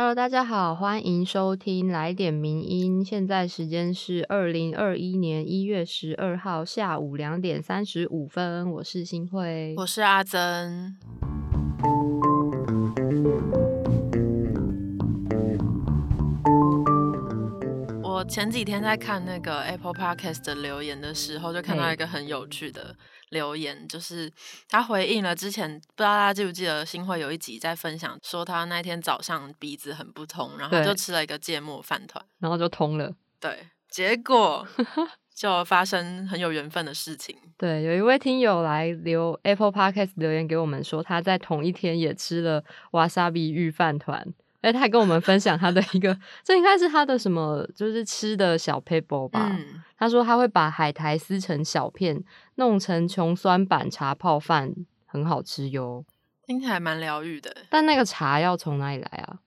Hello，大家好，欢迎收听来点名音。现在时间是二零二一年一月十二号下午两点三十五分。我是新慧，我是阿珍。我前几天在看那个 Apple Podcast 的留言的时候，就看到一个很有趣的。留言就是他回应了之前，不知道大家记不记得新会有一集在分享说他那天早上鼻子很不通，然后就吃了一个芥末饭团，然后就通了。对，结果 就发生很有缘分的事情。对，有一位听友来留 Apple Podcast 留言给我们说，他在同一天也吃了瓦萨比玉饭团。哎，他还跟我们分享他的一个，这应该是他的什么，就是吃的小 paper 吧。他说他会把海苔撕成小片，弄成琼酸板茶泡饭，很好吃哟。听起来蛮疗愈的。但那个茶要从哪里来啊？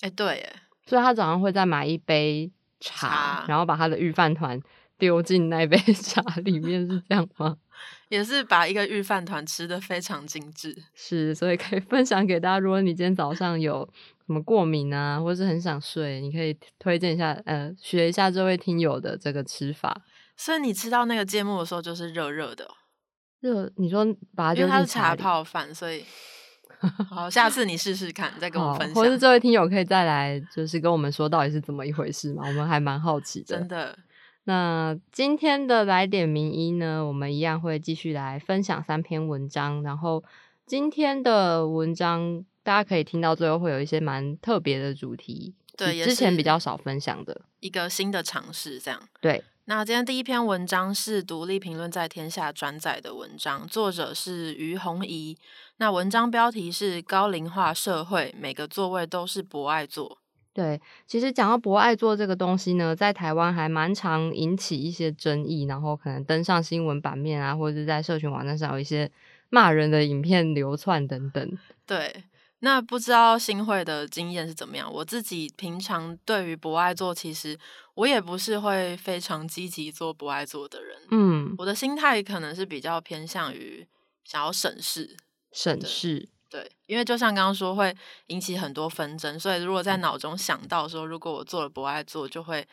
哎，对，哎，所以他早上会再买一杯茶，然后把他的御饭团丢进那杯 茶里面，是这样吗？也是把一个御饭团吃的非常精致。是，所以可以分享给大家。如果你今天早上有。什么过敏啊，或者是很想睡，你可以推荐一下，呃，学一下这位听友的这个吃法。所以你吃到那个芥末的时候，就是热热的。热，你说把它，因为它是茶泡饭，所以 好，下次你试试看，再跟我分享。或是这位听友可以再来，就是跟我们说到底是怎么一回事嘛？我们还蛮好奇的。真的。那今天的来点名医呢，我们一样会继续来分享三篇文章，然后今天的文章。大家可以听到最后会有一些蛮特别的主题，对，之前比较少分享的一个新的尝试，这样。对，那今天第一篇文章是独立评论在天下转载的文章，作者是于红怡。那文章标题是“高龄化社会，每个座位都是博爱座”。对，其实讲到博爱座这个东西呢，在台湾还蛮常引起一些争议，然后可能登上新闻版面啊，或者是在社群网站上有一些骂人的影片流窜等等。对。那不知道新会的经验是怎么样？我自己平常对于不爱做，其实我也不是会非常积极做不爱做的人。嗯，我的心态可能是比较偏向于想要省事，省事。对，因为就像刚刚说，会引起很多纷争，所以如果在脑中想到说，如果我做了不爱做，就会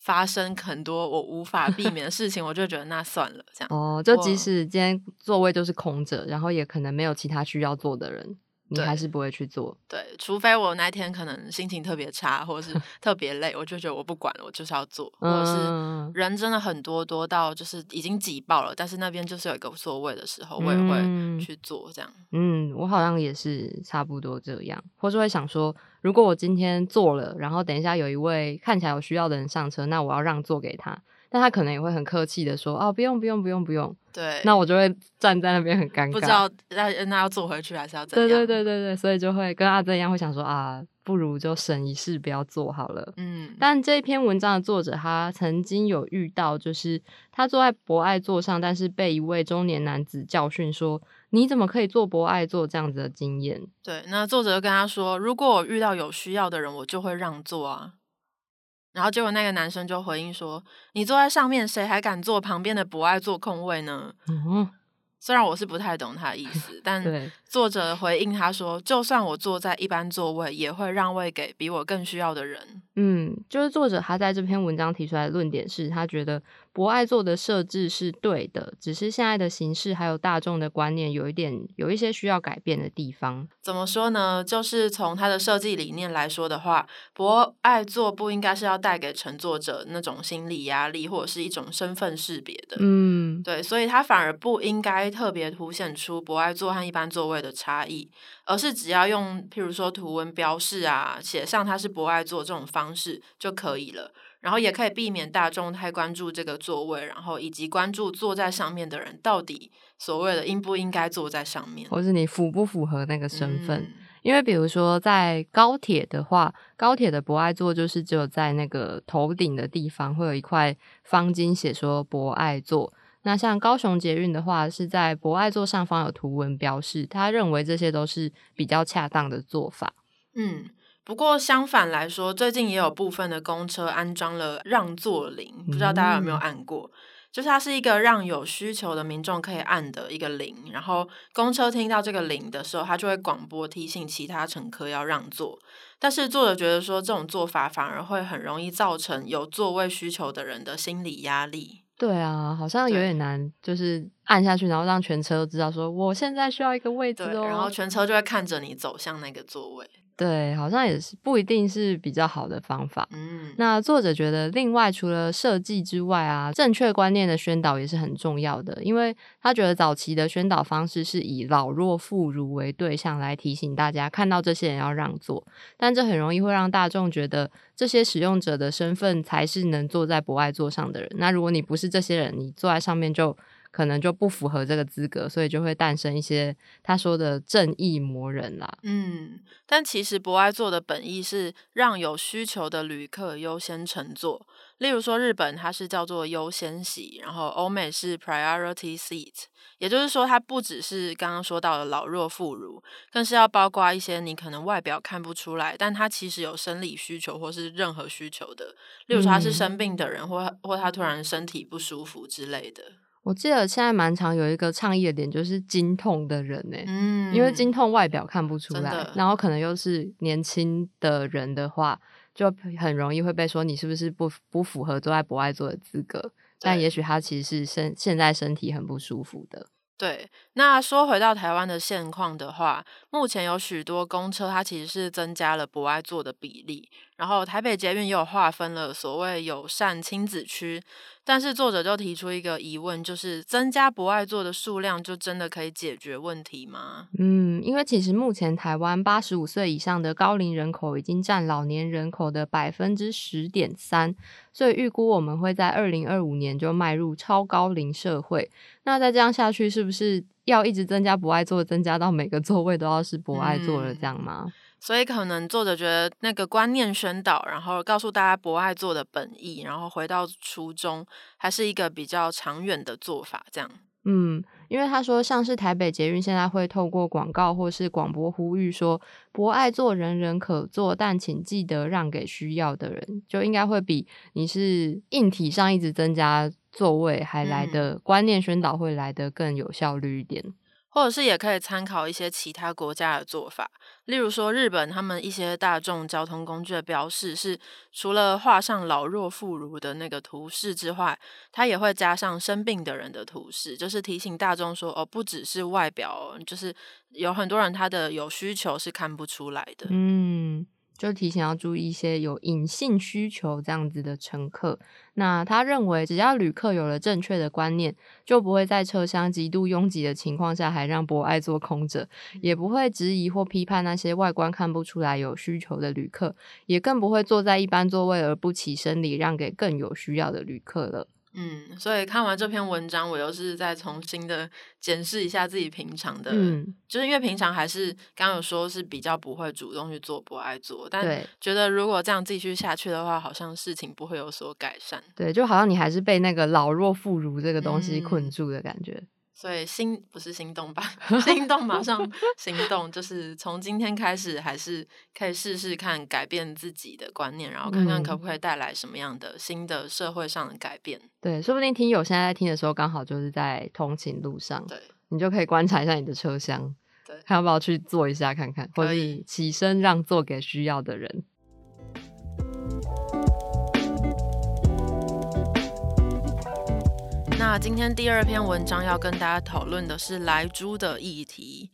发生很多我无法避免的事情，我就觉得那算了，这样。哦，就即使今天座位就是空着，然后也可能没有其他需要做的人。你还是不会去做，对，除非我那天可能心情特别差，或者是 特别累，我就觉得我不管了，我就是要做，或者是人真的很多多到就是已经挤爆了，但是那边就是有一个座位的时候，我也会去做这样。嗯，我好像也是差不多这样，或是会想说，如果我今天做了，然后等一下有一位看起来有需要的人上车，那我要让座给他。但他可能也会很客气的说：“哦，不用，不用，不用，不用。”对，那我就会站在那边很尴尬，不知道那那要坐回去还是要怎样？对对对对对，所以就会跟阿珍一样，会想说啊，不如就省一事，不要做好了。嗯，但这一篇文章的作者他曾经有遇到，就是他坐在博爱座上，但是被一位中年男子教训说：“你怎么可以坐博爱座？”这样子的经验。对，那作者就跟他说：“如果我遇到有需要的人，我就会让座啊。”然后结果那个男生就回应说：“你坐在上面，谁还敢坐旁边的不爱坐空位呢？”虽然我是不太懂他的意思，但作者回应他说：“就算我坐在一般座位，也会让位给比我更需要的人。”嗯，就是作者他在这篇文章提出来的论点是，他觉得博爱座的设置是对的，只是现在的形式还有大众的观念有一点有一些需要改变的地方。怎么说呢？就是从它的设计理念来说的话，博爱座不应该是要带给乘坐者那种心理压力或者是一种身份识别的。嗯，对，所以它反而不应该。特别凸显出博爱座和一般座位的差异，而是只要用譬如说图文标示啊，写上它是博爱座这种方式就可以了。然后也可以避免大众太关注这个座位，然后以及关注坐在上面的人到底所谓的应不应该坐在上面，或是你符不符合那个身份。因为比如说在高铁的话，高铁的博爱座就是只有在那个头顶的地方会有一块方巾写说博爱座。那像高雄捷运的话，是在博爱座上方有图文标示，他认为这些都是比较恰当的做法。嗯，不过相反来说，最近也有部分的公车安装了让座铃，不知道大家有没有按过？就是它是一个让有需求的民众可以按的一个铃，然后公车听到这个铃的时候，它就会广播提醒其他乘客要让座。但是作者觉得说，这种做法反而会很容易造成有座位需求的人的心理压力。对啊，好像有点难，就是按下去，然后让全车都知道说我现在需要一个位置哦，然后全车就会看着你走向那个座位。对，好像也是不一定是比较好的方法。嗯，那作者觉得，另外除了设计之外啊，正确观念的宣导也是很重要的，因为他觉得早期的宣导方式是以老弱妇孺为对象来提醒大家看到这些人要让座，但这很容易会让大众觉得这些使用者的身份才是能坐在博爱座上的人。那如果你不是这些人，你坐在上面就。可能就不符合这个资格，所以就会诞生一些他说的正义魔人啦。嗯，但其实博爱座的本意是让有需求的旅客优先乘坐。例如说，日本它是叫做优先席，然后欧美是 priority seat，也就是说，它不只是刚刚说到的老弱妇孺，更是要包括一些你可能外表看不出来，但他其实有生理需求或是任何需求的。例如说，他是生病的人，或或他突然身体不舒服之类的。我记得现在蛮常有一个倡议的点，就是经痛的人呢，嗯，因为经痛外表看不出来，然后可能又是年轻的人的话，就很容易会被说你是不是不不符合坐在博爱座的资格，但也许他其实是身现在身体很不舒服的。对，那说回到台湾的现况的话，目前有许多公车，它其实是增加了博爱座的比例，然后台北捷运也有划分了所谓友善亲子区。但是作者就提出一个疑问，就是增加博爱座的数量，就真的可以解决问题吗？嗯，因为其实目前台湾八十五岁以上的高龄人口已经占老年人口的百分之十点三，所以预估我们会在二零二五年就迈入超高龄社会。那再这样下去，是不是要一直增加博爱座，增加到每个座位都要是博爱座了这样吗？所以可能作者觉得那个观念宣导，然后告诉大家博爱做的本意，然后回到初衷，还是一个比较长远的做法。这样，嗯，因为他说，像是台北捷运现在会透过广告或是广播呼吁说，博爱座人人可做，但请记得让给需要的人，就应该会比你是硬体上一直增加座位还来的观念宣导会来的更有效率一点。或者是也可以参考一些其他国家的做法，例如说日本他们一些大众交通工具的标示是除了画上老弱妇孺的那个图示之外，它也会加上生病的人的图示，就是提醒大众说哦，不只是外表，就是有很多人他的有需求是看不出来的。嗯。就提醒要注意一些有隐性需求这样子的乘客。那他认为，只要旅客有了正确的观念，就不会在车厢极度拥挤的情况下还让博爱坐空着，也不会质疑或批判那些外观看不出来有需求的旅客，也更不会坐在一般座位而不起身礼让给更有需要的旅客了。嗯，所以看完这篇文章，我又是再重新的检视一下自己平常的，嗯，就是因为平常还是刚刚有说是比较不会主动去做，不爱做，但觉得如果这样继续下去的话，好像事情不会有所改善。对，就好像你还是被那个老弱妇孺这个东西困住的感觉。所以心不是心动吧？心动马上 行动，就是从今天开始，还是可以试试看改变自己的观念，然后看看可不可以带来什么样的新的社会上的改变。对，说不定听友现在在听的时候，刚好就是在通勤路上，对，你就可以观察一下你的车厢，对，看要不要去坐一下看看，或者起身让座给需要的人。那今天第二篇文章要跟大家讨论的是莱猪的议题。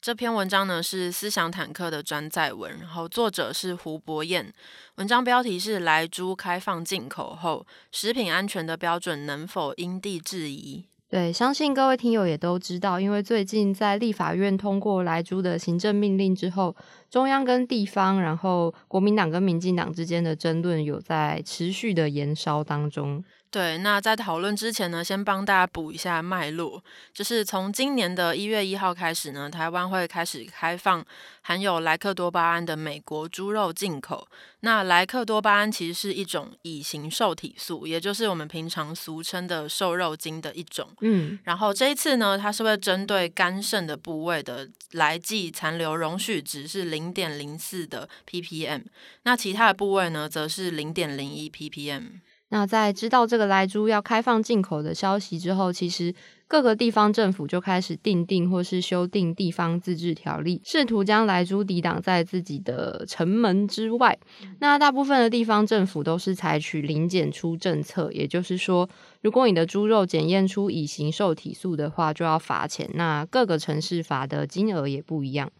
这篇文章呢是思想坦克的转载文，然后作者是胡博彦。文章标题是“莱猪开放进口后，食品安全的标准能否因地制宜？”对，相信各位听友也都知道，因为最近在立法院通过莱猪的行政命令之后，中央跟地方，然后国民党跟民进党之间的争论有在持续的延烧当中。对，那在讨论之前呢，先帮大家补一下脉络，就是从今年的一月一号开始呢，台湾会开始开放含有莱克多巴胺的美国猪肉进口。那莱克多巴胺其实是一种乙型受体素，也就是我们平常俗称的瘦肉精的一种。嗯，然后这一次呢，它是会针对肝肾的部位的来剂残留容许值是零点零四的 ppm，那其他的部位呢，则是零点零一 ppm。那在知道这个莱猪要开放进口的消息之后，其实各个地方政府就开始订定或是修订地方自治条例，试图将莱猪抵挡在自己的城门之外。那大部分的地方政府都是采取零检出政策，也就是说，如果你的猪肉检验出乙型受体素的话，就要罚钱。那各个城市罚的金额也不一样。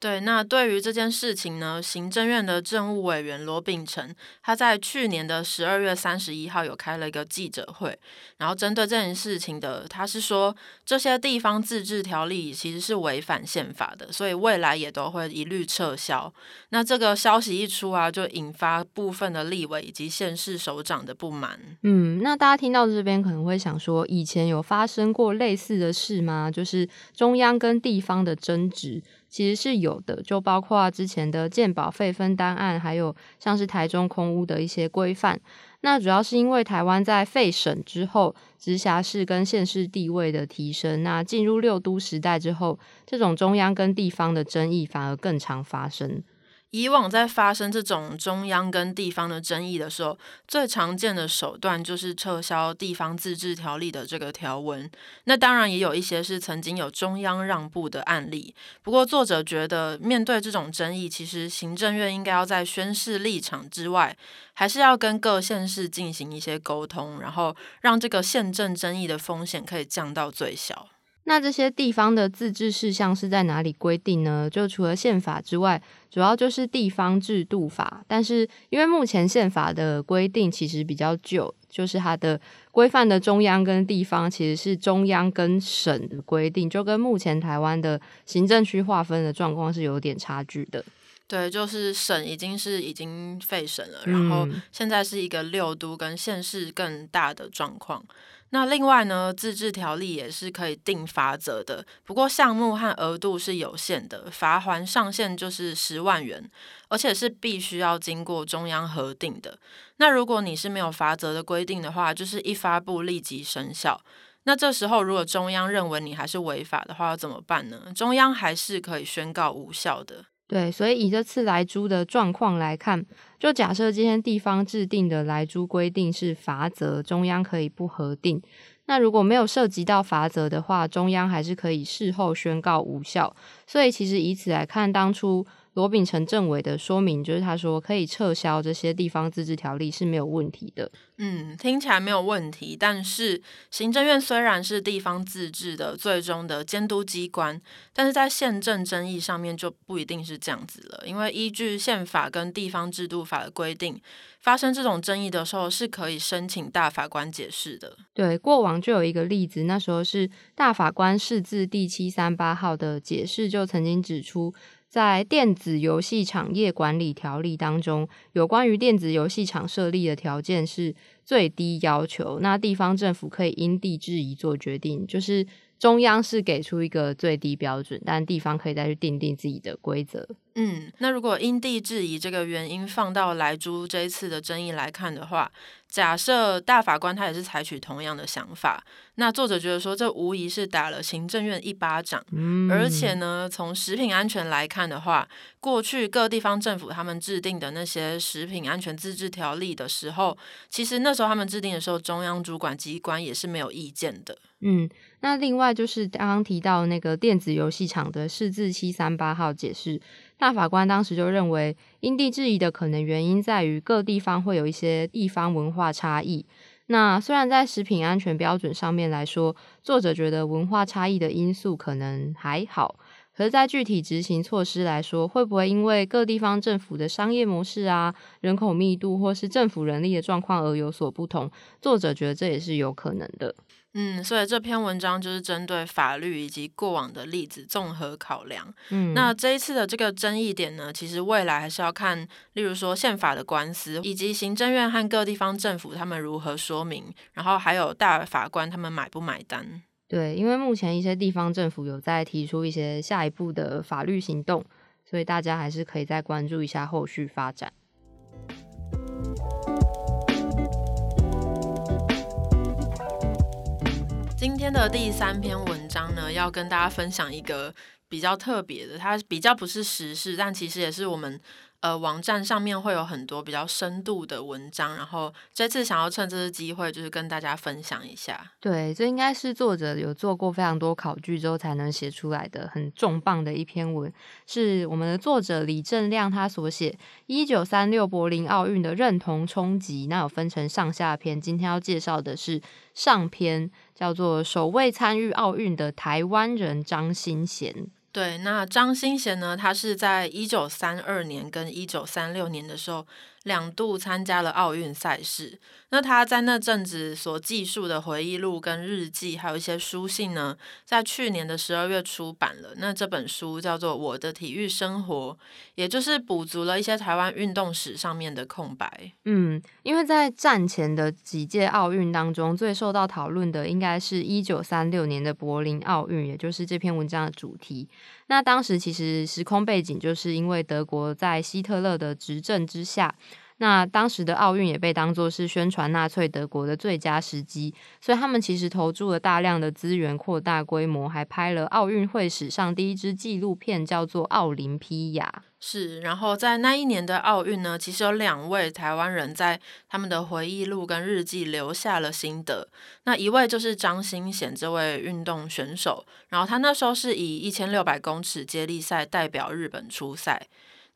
对，那对于这件事情呢，行政院的政务委员罗秉成，他在去年的十二月三十一号有开了一个记者会，然后针对这件事情的，他是说这些地方自治条例其实是违反宪法的，所以未来也都会一律撤销。那这个消息一出啊，就引发部分的立委以及县市首长的不满。嗯，那大家听到这边可能会想说，以前有发生过类似的事吗？就是中央跟地方的争执。其实是有的，就包括之前的健保费分担案，还有像是台中空屋的一些规范。那主要是因为台湾在废省之后，直辖市跟县市地位的提升，那进入六都时代之后，这种中央跟地方的争议反而更常发生。以往在发生这种中央跟地方的争议的时候，最常见的手段就是撤销地方自治条例的这个条文。那当然也有一些是曾经有中央让步的案例。不过作者觉得，面对这种争议，其实行政院应该要在宣示立场之外，还是要跟各县市进行一些沟通，然后让这个宪政争议的风险可以降到最小。那这些地方的自治事项是在哪里规定呢？就除了宪法之外，主要就是地方制度法。但是因为目前宪法的规定其实比较旧，就是它的规范的中央跟地方其实是中央跟省的规定，就跟目前台湾的行政区划分的状况是有点差距的。对，就是省已经是已经废省了，然后现在是一个六都跟县市更大的状况。那另外呢，自治条例也是可以定罚则的，不过项目和额度是有限的，罚还上限就是十万元，而且是必须要经过中央核定的。那如果你是没有罚则的规定的话，就是一发布立即生效。那这时候如果中央认为你还是违法的话，要怎么办呢？中央还是可以宣告无效的。对，所以以这次来租的状况来看，就假设今天地方制定的来租规定是罚则，中央可以不核定。那如果没有涉及到罚则的话，中央还是可以事后宣告无效。所以其实以此来看，当初。罗秉成政委的说明就是，他说可以撤销这些地方自治条例是没有问题的。嗯，听起来没有问题。但是行政院虽然是地方自治的最终的监督机关，但是在宪政争议上面就不一定是这样子了。因为依据宪法跟地方制度法的规定，发生这种争议的时候是可以申请大法官解释的。对，过往就有一个例子，那时候是大法官释字第七三八号的解释，就曾经指出。在电子游戏产业管理条例当中，有关于电子游戏厂设立的条件是最低要求，那地方政府可以因地制宜做决定，就是中央是给出一个最低标准，但地方可以再去定定自己的规则。嗯，那如果因地制宜这个原因放到来猪这一次的争议来看的话，假设大法官他也是采取同样的想法，那作者觉得说这无疑是打了行政院一巴掌。嗯，而且呢，从食品安全来看的话，过去各地方政府他们制定的那些食品安全自治条例的时候，其实那时候他们制定的时候，中央主管机关也是没有意见的。嗯，那另外就是刚刚提到那个电子游戏厂的释字七三八号解释。大法官当时就认为，因地制宜的可能原因在于各地方会有一些地方文化差异。那虽然在食品安全标准上面来说，作者觉得文化差异的因素可能还好，可是，在具体执行措施来说，会不会因为各地方政府的商业模式啊、人口密度或是政府人力的状况而有所不同？作者觉得这也是有可能的。嗯，所以这篇文章就是针对法律以及过往的例子综合考量。嗯，那这一次的这个争议点呢，其实未来还是要看，例如说宪法的官司，以及行政院和各地方政府他们如何说明，然后还有大法官他们买不买单。对，因为目前一些地方政府有在提出一些下一步的法律行动，所以大家还是可以再关注一下后续发展。今天的第三篇文章呢，要跟大家分享一个比较特别的，它比较不是时事，但其实也是我们呃网站上面会有很多比较深度的文章，然后这次想要趁这次机会，就是跟大家分享一下。对，这应该是作者有做过非常多考据之后才能写出来的很重磅的一篇文，是我们的作者李正亮他所写一九三六柏林奥运的认同冲击，那有分成上下篇，今天要介绍的是上篇，叫做首位参与奥运的台湾人张新贤。对，那张新贤呢？他是在一九三二年跟一九三六年的时候。两度参加了奥运赛事，那他在那阵子所记述的回忆录跟日记，还有一些书信呢，在去年的十二月出版了。那这本书叫做《我的体育生活》，也就是补足了一些台湾运动史上面的空白。嗯，因为在战前的几届奥运当中，最受到讨论的应该是一九三六年的柏林奥运，也就是这篇文章的主题。那当时其实时空背景就是因为德国在希特勒的执政之下。那当时的奥运也被当作是宣传纳粹德国的最佳时机，所以他们其实投注了大量的资源，扩大规模，还拍了奥运会史上第一支纪录片，叫做《奥林匹亚》。是，然后在那一年的奥运呢，其实有两位台湾人在他们的回忆录跟日记留下了心得。那一位就是张新贤这位运动选手，然后他那时候是以一千六百公尺接力赛代表日本出赛。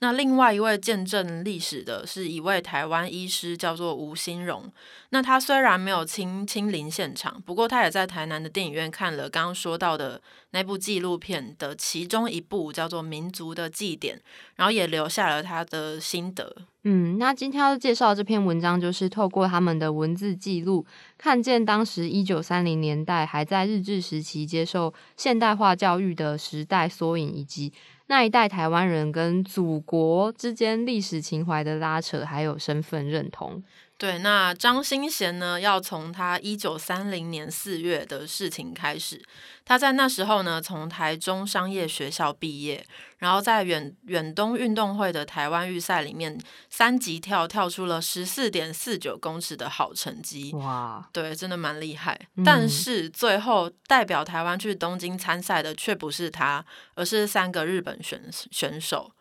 那另外一位见证历史的是一位台湾医师，叫做吴新荣。那他虽然没有亲亲临现场，不过他也在台南的电影院看了刚刚说到的那部纪录片的其中一部，叫做《民族的祭典》，然后也留下了他的心得。嗯，那今天要介绍这篇文章，就是透过他们的文字记录，看见当时一九三零年代还在日治时期接受现代化教育的时代缩影，以及。那一代台湾人跟祖国之间历史情怀的拉扯，还有身份认同。对，那张新贤呢？要从他一九三零年四月的事情开始。他在那时候呢，从台中商业学校毕业，然后在远远东运动会的台湾预赛里面，三级跳跳出了十四点四九公尺的好成绩。哇，对，真的蛮厉害。但是最后代表台湾去东京参赛的却不是他，而是三个日本选选手。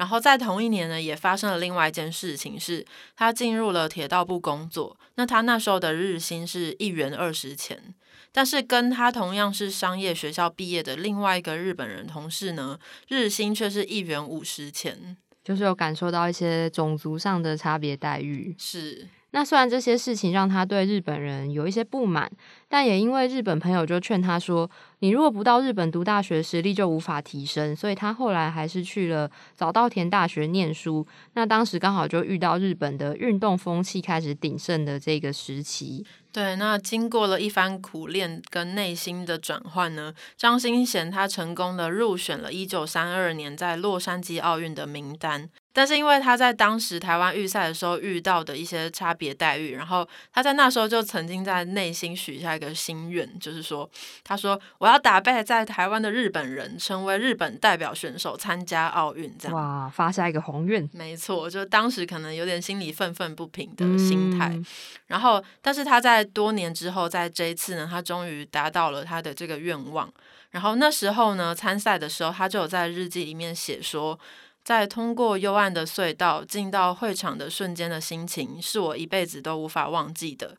然后在同一年呢，也发生了另外一件事情，是他进入了铁道部工作。那他那时候的日薪是一元二十钱，但是跟他同样是商业学校毕业的另外一个日本人同事呢，日薪却是一元五十钱，就是有感受到一些种族上的差别待遇。是。那虽然这些事情让他对日本人有一些不满，但也因为日本朋友就劝他说：“你如果不到日本读大学，实力就无法提升。”所以他后来还是去了早稻田大学念书。那当时刚好就遇到日本的运动风气开始鼎盛的这个时期。对，那经过了一番苦练跟内心的转换呢，张新贤他成功的入选了一九三二年在洛杉矶奥运的名单。但是因为他在当时台湾预赛的时候遇到的一些差别待遇，然后他在那时候就曾经在内心许下一个心愿，就是说，他说我要打败在台湾的日本人，成为日本代表选手参加奥运，这样哇，发下一个宏愿。没错，就当时可能有点心里愤愤不平的心态。然后，但是他在多年之后，在这一次呢，他终于达到了他的这个愿望。然后那时候呢，参赛的时候，他就有在日记里面写说。在通过幽暗的隧道进到会场的瞬间的心情，是我一辈子都无法忘记的。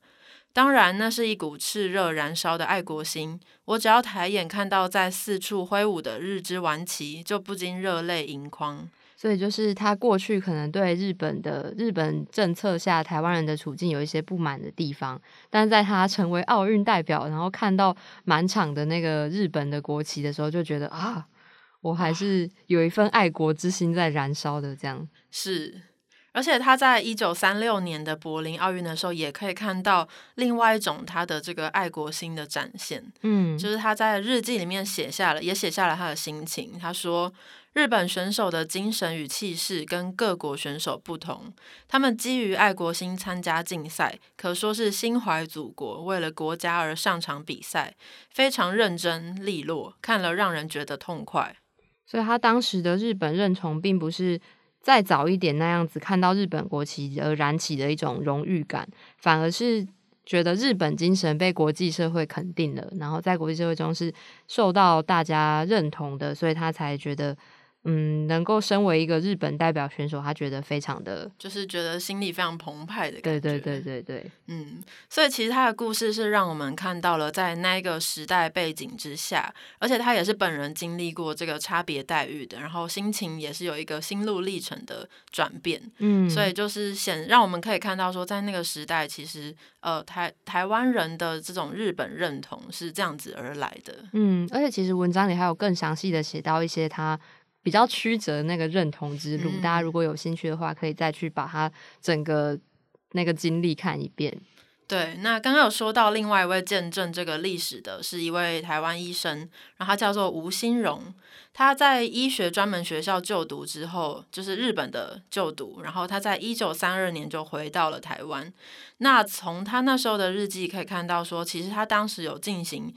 当然，那是一股炽热燃烧的爱国心。我只要抬眼看到在四处挥舞的日之顽旗，就不禁热泪盈眶。所以，就是他过去可能对日本的日本政策下台湾人的处境有一些不满的地方，但在他成为奥运代表，然后看到满场的那个日本的国旗的时候，就觉得啊。我还是有一份爱国之心在燃烧的，这样是。而且他在一九三六年的柏林奥运的时候，也可以看到另外一种他的这个爱国心的展现。嗯，就是他在日记里面写下了，也写下了他的心情。他说：“日本选手的精神与气势跟各国选手不同，他们基于爱国心参加竞赛，可说是心怀祖国，为了国家而上场比赛，非常认真利落，看了让人觉得痛快。”所以他当时的日本认同，并不是再早一点那样子看到日本国旗而燃起的一种荣誉感，反而是觉得日本精神被国际社会肯定了，然后在国际社会中是受到大家认同的，所以他才觉得嗯，能够身为一个日本代表选手，他觉得非常的，就是觉得心里非常澎湃的感觉。对对对对对，嗯，所以其实他的故事是让我们看到了在那个时代背景之下，而且他也是本人经历过这个差别待遇的，然后心情也是有一个心路历程的转变。嗯，所以就是显让我们可以看到说，在那个时代，其实呃台台湾人的这种日本认同是这样子而来的。嗯，而且其实文章里还有更详细的写到一些他。比较曲折那个认同之路，大家如果有兴趣的话，可以再去把它整个那个经历看一遍。对，那刚刚有说到另外一位见证这个历史的是一位台湾医生，然后他叫做吴新荣，他在医学专门学校就读之后，就是日本的就读，然后他在一九三二年就回到了台湾。那从他那时候的日记可以看到，说其实他当时有进行。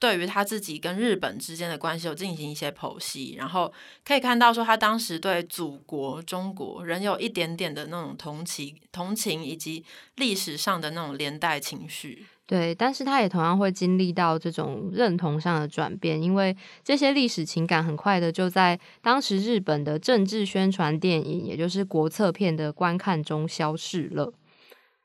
对于他自己跟日本之间的关系有进行一些剖析，然后可以看到说他当时对祖国中国仍有一点点的那种同情、同情以及历史上的那种连带情绪。对，但是他也同样会经历到这种认同上的转变，因为这些历史情感很快的就在当时日本的政治宣传电影，也就是国策片的观看中消逝了。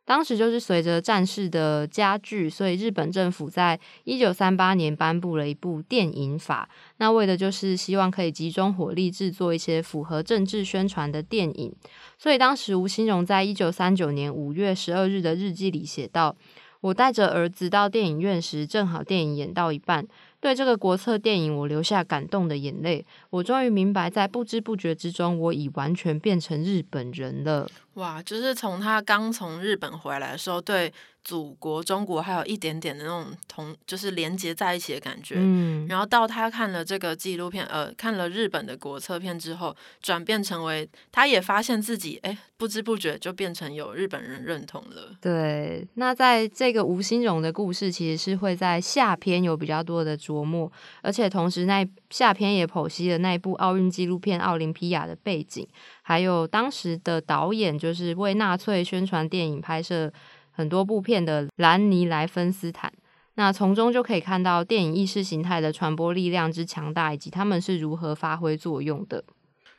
当时就是随着战事的加剧，所以日本政府在一九三八年颁布了一部电影法，那为的就是希望可以集中火力制作一些符合政治宣传的电影。所以当时吴新荣在一九三九年五月十二日的日记里写道：“我带着儿子到电影院时，正好电影演到一半。”对这个国策电影，我流下感动的眼泪。我终于明白，在不知不觉之中，我已完全变成日本人了。哇，就是从他刚从日本回来的时候，对。祖国中国还有一点点的那种同，就是连接在一起的感觉。嗯，然后到他看了这个纪录片，呃，看了日本的国策片之后，转变成为他也发现自己，哎，不知不觉就变成有日本人认同了。对，那在这个吴兴荣的故事，其实是会在下篇有比较多的琢磨，而且同时那下篇也剖析了那一部奥运纪录片《奥林匹亚》的背景，还有当时的导演就是为纳粹宣传电影拍摄。很多部片的兰尼莱芬斯坦，那从中就可以看到电影意识形态的传播力量之强大，以及他们是如何发挥作用的。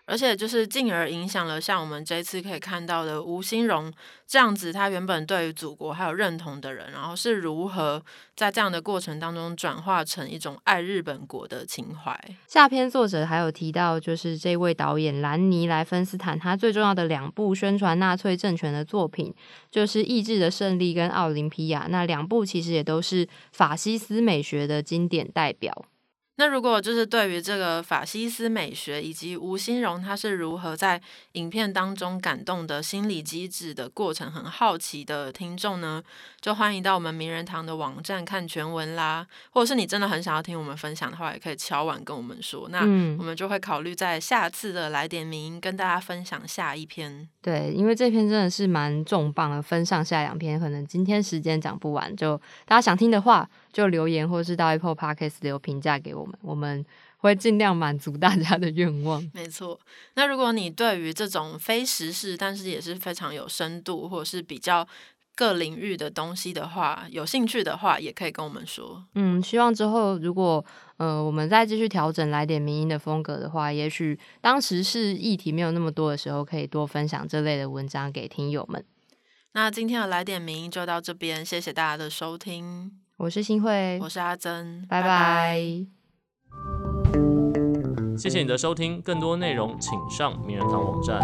而且就是进而影响了像我们这次可以看到的吴兴荣这样子，他原本对于祖国还有认同的人，然后是如何在这样的过程当中转化成一种爱日本国的情怀。下篇作者还有提到，就是这位导演兰尼莱芬斯坦，他最重要的两部宣传纳粹政权的作品，就是《意志的胜利》跟《奥林匹亚》，那两部其实也都是法西斯美学的经典代表。那如果就是对于这个法西斯美学以及吴新荣他是如何在影片当中感动的心理机制的过程很好奇的听众呢，就欢迎到我们名人堂的网站看全文啦，或者是你真的很想要听我们分享的话，也可以敲碗跟我们说，那我们就会考虑在下次的来点名跟大家分享下一篇。对，因为这篇真的是蛮重磅的，分上下两篇，可能今天时间讲不完，就大家想听的话。就留言或是到 Apple Podcast 留评价给我们，我们会尽量满足大家的愿望。没错，那如果你对于这种非时事，但是也是非常有深度或者是比较各领域的东西的话，有兴趣的话，也可以跟我们说。嗯，希望之后如果呃我们再继续调整来点民音的风格的话，也许当时是议题没有那么多的时候，可以多分享这类的文章给听友们。那今天的来点名就到这边，谢谢大家的收听。我是新慧，我是阿珍，拜拜。谢谢你的收听，更多内容请上名人堂网站。